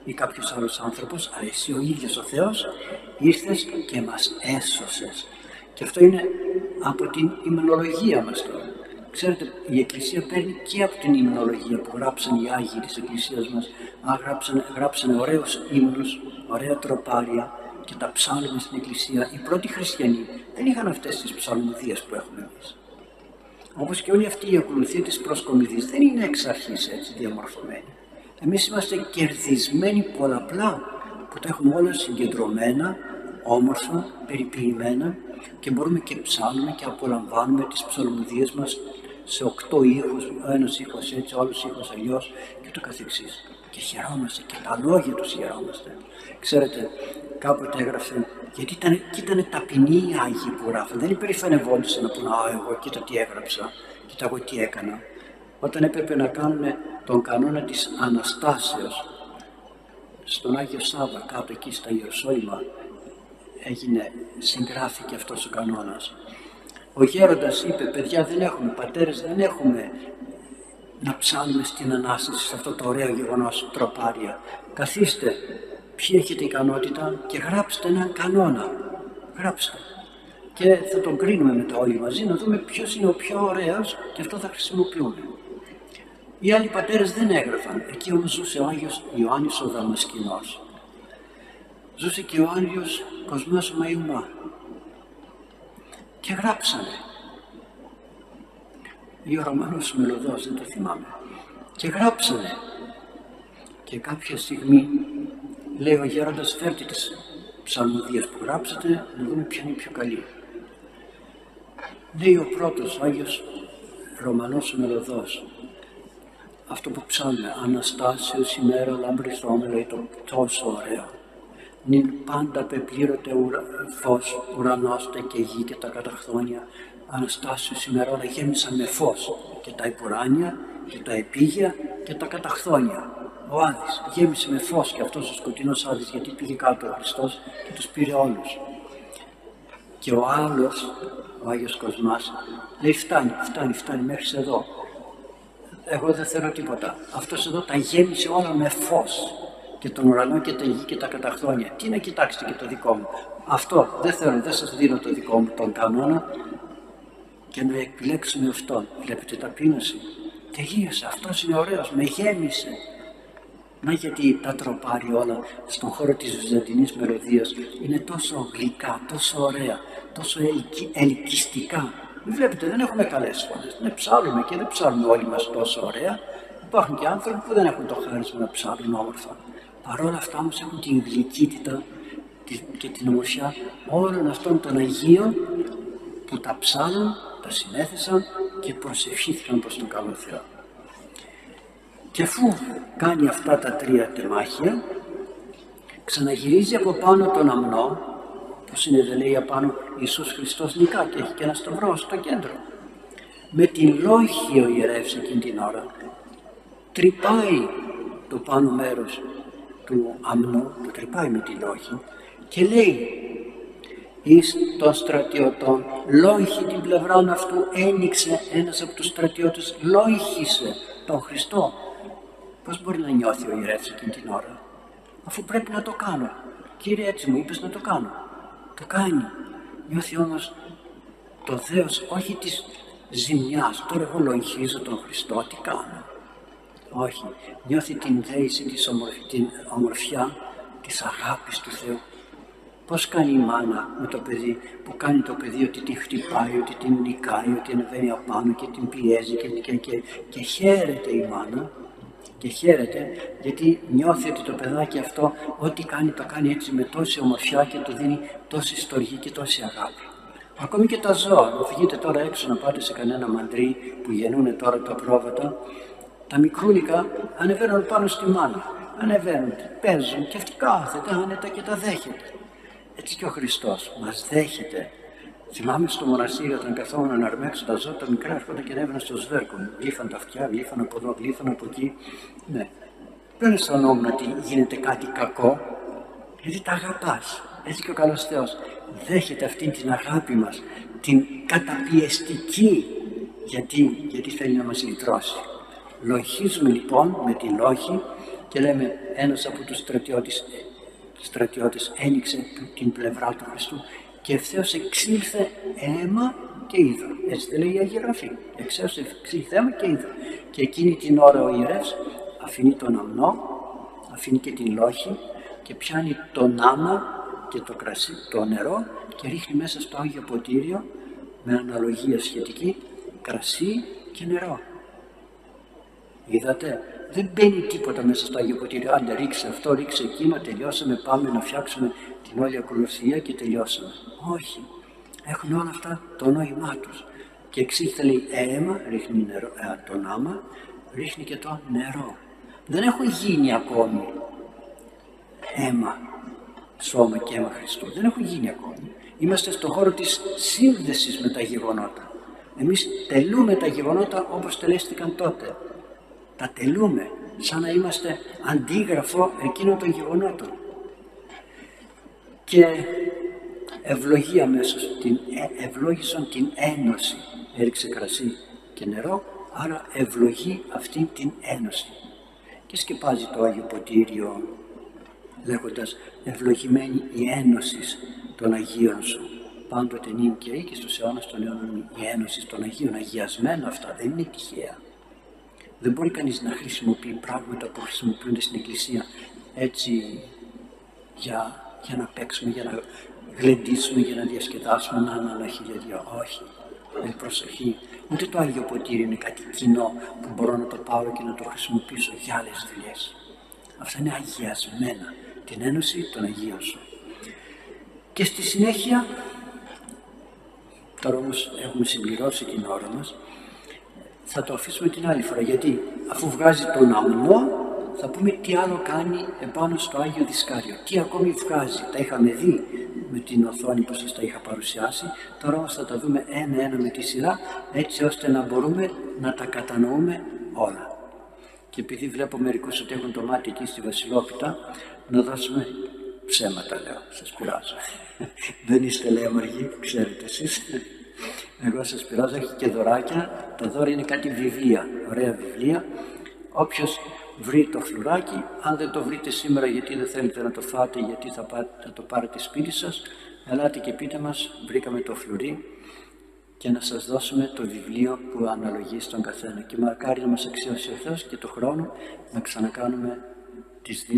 ή κάποιος άλλος άνθρωπος, αλλά εσύ ο ίδιος ο Θεός ήρθες και μας έσωσες. Και αυτό είναι από την υμνολογία μας τώρα. Ξέρετε, η Εκκλησία παίρνει και από την υμνολογία που γράψαν οι Άγιοι της Εκκλησίας μας. Γράψαν, γράψαν ωραίους ύμνους, ωραία τροπάρια και τα ψάλουμε στην Εκκλησία. Οι πρώτοι χριστιανοί δεν είχαν αυτές τις ψαλμοδίες που έχουμε εμείς. Όπως και όλη αυτή η ακολουθία της προσκομιδής δεν είναι εξ αρχής έτσι διαμορφωμένη. Εμείς είμαστε κερδισμένοι πολλαπλά που τα έχουμε όλα συγκεντρωμένα, όμορφα, περιποιημένα και μπορούμε και ψάλουμε και απολαμβάνουμε τις ψαλμοδίες μας σε οκτώ ήχους, ο ένας ήχος έτσι, ο άλλος ήχος αλλιώς και το καθεξής. Και χαιρόμαστε και τα λόγια τους χαιρόμαστε. Ξέρετε, κάποτε έγραφε, γιατί ήταν, και ήταν ταπεινοί οι Άγιοι που γράφουν, δεν υπερηφανευόντουσαν να πούνε, α, εγώ κοίτα τι έγραψα, κοίτα εγώ τι έκανα. Όταν έπρεπε να κάνουν τον κανόνα της Αναστάσεως, στον Άγιο Σάββα κάτω εκεί στα Ιεροσόλυμα έγινε, συγγράφηκε αυτός ο κανόνας. Ο γέροντας είπε, παιδιά δεν έχουμε, πατέρες δεν έχουμε να ψάνουμε στην Ανάσταση σε αυτό το ωραίο γεγονός τροπάρια. Καθίστε, ποιοι έχετε ικανότητα και γράψτε έναν κανόνα. Γράψτε. Και θα τον κρίνουμε μετά όλοι μαζί να δούμε ποιος είναι ο πιο ωραίος και αυτό θα χρησιμοποιούμε. Οι άλλοι πατέρες δεν έγραφαν. Εκεί όμως ζούσε ο Άγιος Ιωάννης ο Δαμασκηνός. Ζούσε και ο Άγιος Κοσμάς ο Μαϊουμά. Και γράψανε. Ή ο Ρωμανός Μελωδός, δεν το θυμάμαι. Και γράψανε. Και κάποια στιγμή λέει ο γέροντας φέρτε τις ψαλμοδίες που γράψατε να δούμε ποια είναι η πιο καλή. Λέει ο πρώτος ο Άγιος Ρωμανός Μελωδός αυτό που ψάμε, Αναστάσεως ημέρα λαμπριθώμε, λέει το τόσο ωραίο. Νυν πάντα πεπλήρωτε ουρα, φως, ουρανώστε και γη και τα καταχθόνια. Αναστάσεως ημέρα όλα γέμισαν με φως και τα υπουράνια και τα επίγεια και τα καταχθόνια. Ο Άδης γέμισε με φως και αυτός ο σκοτεινός Άδης γιατί πήγε κάτω ο Χριστός και τους πήρε όλους. Και ο άλλος, ο Άγιος Κοσμάς, λέει φτάνει, φτάνει, φτάνει μέχρι εδώ εγώ δεν θέλω τίποτα. Αυτός εδώ τα γέμισε όλα με φως και τον ουρανό και τα γη και τα καταχθόνια. Τι να κοιτάξετε και το δικό μου. Αυτό δεν θέλω, δεν σας δίνω το δικό μου τον κανόνα και να επιλέξουμε αυτόν. Βλέπετε ταπείνωση. Τελείωσε, αυτός είναι ωραίος, με γέμισε. Να γιατί τα τροπάρει όλα στον χώρο της Βυζαντινής μελωδίας είναι τόσο γλυκά, τόσο ωραία, τόσο ελκυστικά Βλέπετε, δεν έχουμε καλές φωνές. Ναι, ψάλουμε και δεν ψάλουμε όλοι μας τόσο ωραία. Υπάρχουν και άνθρωποι που δεν έχουν το χάρισμα να ψάλουν όμορφα. Παρ' όλα αυτά όμως έχουν την γλυκύτητα και την ομορφιά όλων αυτών των Αγίων που τα ψάλουν, τα συνέθεσαν και προσευχήθηκαν προς τον καλό Θεό. Και αφού κάνει αυτά τα τρία τεμάχια, ξαναγυρίζει από πάνω τον αμνό που είναι δεν λέει απάνω Ιησούς Χριστός νικά και έχει και ένα σταυρό στο κέντρο. Με την λόγχη ο ιερεύς εκείνη την ώρα τρυπάει το πάνω μέρος του αμνού, το τρυπάει με τη λόγχη και λέει εις των στρατιωτών λόγχη την πλευρά αυτού ένοιξε ένας από τους στρατιώτες λόγχησε τον Χριστό πως μπορεί να νιώθει ο ιερεύς εκείνη την ώρα; Αφού πρέπει να το κάνω Κύριε έτσι μου είπες να το κάνω το κάνει. Νιώθει όμως το δέος όχι της ζημιάς. Τώρα εγώ λογίζω τον Χριστό, τι κάνω. Όχι. Νιώθει την δέηση, της την ομορφιά της αγάπης του Θεού. Πώς κάνει η μάνα με το παιδί που κάνει το παιδί ότι την χτυπάει, ότι την νικάει, ότι ανεβαίνει απάνω και την πιέζει και, και, και, και χαίρεται η μάνα και χαίρεται γιατί νιώθει ότι το παιδάκι αυτό ό,τι κάνει το κάνει έτσι με τόση ομορφιά και του δίνει τόση στοργή και τόση αγάπη. Ακόμη και τα ζώα, να φυγείτε τώρα έξω να πάτε σε κανένα μαντρί που γεννούν τώρα τα πρόβατα, τα μικρούλικα ανεβαίνουν πάνω στη μάνα. Ανεβαίνουν, παίζουν και αυτή κάθεται άνετα και τα δέχεται. Έτσι και ο Χριστός μας δέχεται Θυμάμαι στο μοναστήρι όταν καθόμουν να αρμέξω τα ζώα, τα μικρά έρχονταν και ανέβαιναν στο σβέρκο μου. Γλύφαν τα αυτιά, γλύφαν από εδώ, γλύφαν από εκεί. Ναι. Δεν αισθανόμουν ότι γίνεται κάτι κακό, γιατί τα αγαπάς. Έτσι και ο καλός Θεός δέχεται αυτή την αγάπη μας, την καταπιεστική, γιατί, γιατί θέλει να μας λυτρώσει. Λογίζουμε λοιπόν με τη λόγη και λέμε ένας από τους στρατιώτες, στρατιώτες ένοιξε την πλευρά του Χριστού και ευθέως εξήλθε αίμα και είδο. Έτσι δεν λέει η Αγία Γραφή. Ευθέω εξήλθε αίμα και είδο. Και εκείνη την ώρα ο ιερεύς αφήνει τον αμνό, αφήνει και την λόχη και πιάνει τον άμα και το, κρασί, το νερό και ρίχνει μέσα στο Άγιο Ποτήριο με αναλογία σχετική κρασί και νερό. Είδατε, δεν μπαίνει τίποτα μέσα στο Άγιο Ποτήριο. Άντε ρίξε αυτό, ρίξε εκείνο, τελειώσαμε, πάμε να φτιάξουμε την όλη ακολουθία και τελειώσαμε. Όχι. Έχουν όλα αυτά το νόημά τους. Και εξήλθε λέει αίμα, ρίχνει νερό, ε, τον άμα, ρίχνει και το νερό. Δεν έχουν γίνει ακόμη αίμα, σώμα και αίμα Χριστού. Δεν έχουν γίνει ακόμη. Είμαστε στον χώρο της σύνδεσης με τα γεγονότα. Εμείς τελούμε τα γεγονότα όπως τελέστηκαν τότε. Τα τελούμε σαν να είμαστε αντίγραφο εκείνων των γεγονότων. Και ευλογία μέσα την, ε, ευλόγησαν την ένωση. Έριξε κρασί και νερό, άρα ευλογεί αυτή την ένωση. Και σκεπάζει το Άγιο Ποτήριο λέγοντας ευλογημένη η ένωση των Αγίων σου. Πάντοτε νυν και ή και στους αιώνας των αιώνων η ένωση των Αγίων, αγιασμένα αυτά, δεν είναι τυχαία. Δεν μπορεί κανείς να χρησιμοποιεί πράγματα που χρησιμοποιούνται στην Εκκλησία έτσι για, για να παίξουμε, για να γλεντήσουμε, για να διασκεδάσουμε, να αναχειρίδια. Όχι. Με προσοχή. Ούτε το Άγιο Ποτήρι είναι κάτι κοινό που μπορώ να το πάρω και να το χρησιμοποιήσω για άλλες δουλειές. Αυτά είναι αγιασμένα. Την Ένωση των Αγίων σου. Και στη συνέχεια, τώρα όμως έχουμε συμπληρώσει την ώρα μας, θα το αφήσουμε την άλλη φορά γιατί αφού βγάζει τον αμνό θα πούμε τι άλλο κάνει επάνω στο Άγιο Δισκάριο. Τι ακόμη βγάζει. Τα είχαμε δει με την οθόνη που σας τα είχα παρουσιάσει. Τώρα όμως θα τα δούμε ένα-ένα με τη σειρά έτσι ώστε να μπορούμε να τα κατανοούμε όλα. Και επειδή βλέπω μερικούς ότι έχουν το μάτι εκεί στη Βασιλόπιτα να δώσουμε ψέματα λέω, σας πειράζω. [laughs] Δεν είστε λέει αμαργοί, ξέρετε εσείς. Εγώ σας πειράζω, έχει και δωράκια. Τα δώρα είναι κάτι βιβλία, ωραία βιβλία. Όποιος βρει το φλουράκι, αν δεν το βρείτε σήμερα γιατί δεν θέλετε να το φάτε, γιατί θα, θα το πάρετε σπίτι σας, ελάτε και πείτε μας, βρήκαμε το φλουρί και να σας δώσουμε το βιβλίο που αναλογεί στον καθένα. Και μακάρι να μας αξιώσει ο Θεός και το χρόνο να ξανακάνουμε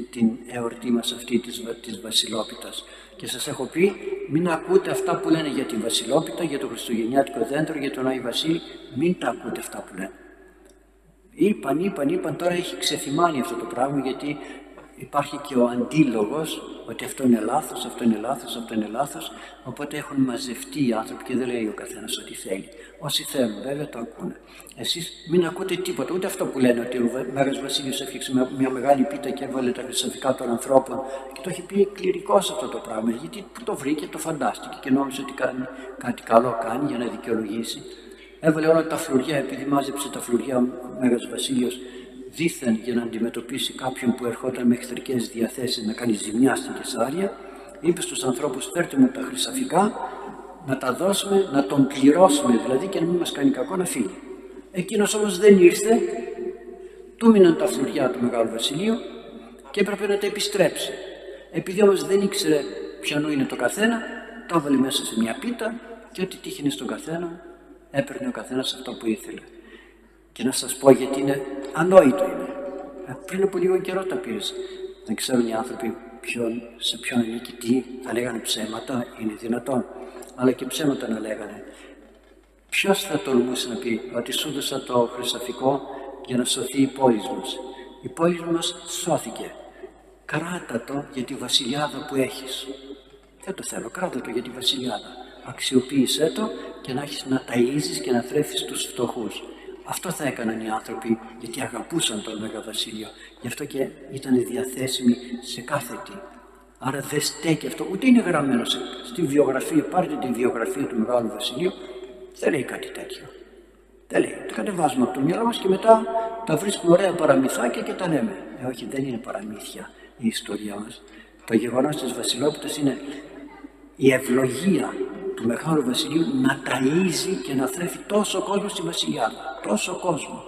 την εορτή μας αυτή της, της Βασιλόπιτας. Και σας έχω πει, μην ακούτε αυτά που λένε για την Βασιλόπιτα, για το Χριστουγεννιάτικο δέντρο, για τον Άγιο Βασίλη, μην τα ακούτε αυτά που λένε. Είπαν, είπαν, είπαν, τώρα έχει ξεθυμάνει αυτό το πράγμα γιατί υπάρχει και ο αντίλογος ότι αυτό είναι λάθος, αυτό είναι λάθος, αυτό είναι λάθος οπότε έχουν μαζευτεί οι άνθρωποι και δεν λέει ο καθένας ό,τι θέλει. Όσοι θέλουν βέβαια το ακούνε. Εσείς μην ακούτε τίποτα, ούτε αυτό που λένε ότι ο Μέγας Βασίλειος έφτιαξε μια μεγάλη πίτα και έβαλε τα χρυσαφικά των ανθρώπων και το έχει πει κληρικός αυτό το πράγμα γιατί το βρήκε, το φαντάστηκε και νόμιζε ότι κάνει, κάτι καλό κάνει για να δικαιολογήσει. Έβαλε όλα τα φλουριά επειδή μάζεψε τα φλουριά ο Μέγας Βασίλειος δήθεν για να αντιμετωπίσει κάποιον που ερχόταν με εχθρικές διαθέσεις να κάνει ζημιά στην Κεσάρια, είπε στους ανθρώπους: Φέρτε μου τα χρυσαφικά, να τα δώσουμε, να τον πληρώσουμε δηλαδή και να μην μας κάνει κακό να φύγει. Εκείνος όμως δεν ήρθε, του μείναν τα φλουριά του Μεγάλου Βασιλείου και έπρεπε να τα επιστρέψει. Επειδή όμως δεν ήξερε ποιανού είναι το καθένα, το έβαλε μέσα σε μια πίτα και ό,τι τύχαινε στον καθένα έπαιρνε ο καθένας αυτό που ήθελε. Και να σας πω γιατί είναι ανόητο είναι. Ε, πριν από λίγο καιρό τα πήρες. Δεν ξέρουν οι άνθρωποι ποιον, σε ποιον ανήκει τι, θα λέγανε ψέματα, είναι δυνατόν. Αλλά και ψέματα να λέγανε. Ποιος θα τολμούσε να πει ότι σου έδωσα το χρυσαφικό για να σωθεί η πόλη μας; Η πόλη μας σώθηκε. Κράτα το για τη βασιλιάδα που έχεις. Δεν το θέλω, κράτα το για τη βασιλιάδα. Αξιοποίησέ το και να έχεις να ταΐζεις και να θρέφεις τους φτωχούς. Αυτό θα έκαναν οι άνθρωποι γιατί αγαπούσαν τον Μέγα Βασίλειο. Γι' αυτό και ήταν διαθέσιμοι σε κάθε τι. Άρα δεν στέκει αυτό, ούτε είναι γραμμένο στη βιογραφία. Πάρτε τη βιογραφία του Μεγάλου Βασιλείου, δεν λέει κάτι τέτοιο. Δεν λέει. Τα κατεβάζουμε από το μυαλό μας και μετά τα βρίσκουμε ωραία παραμυθάκια και τα λέμε. Ε, όχι, δεν είναι παραμύθια η ιστορία μας. Το γεγονός της Βασιλόπιτα είναι η ευλογία του Μεγάλου Βασιλείου να ταΐζει και να θρέφει τόσο κόσμο στη βασιλιά τόσο κόσμο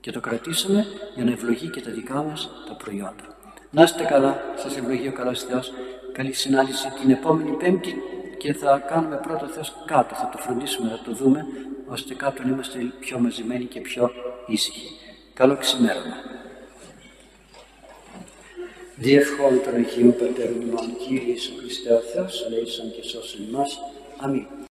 και το κρατήσαμε για να ευλογεί και τα δικά μας τα προϊόντα. Να είστε καλά, σας ευλογεί ο καλός Θεός. Καλή συνάντηση την επόμενη Πέμπτη και θα κάνουμε πρώτο Θεός κάτω, θα το φροντίσουμε, θα το δούμε, ώστε κάτω να είμαστε πιο μαζεμένοι και πιο ήσυχοι. Καλό ξημέρωμα. Διευχών των Αγίου Πατέρων ημών, Κύριε Ιησού Χριστέ ο Θεός, λέησον και σώσον ημάς. Αμήν.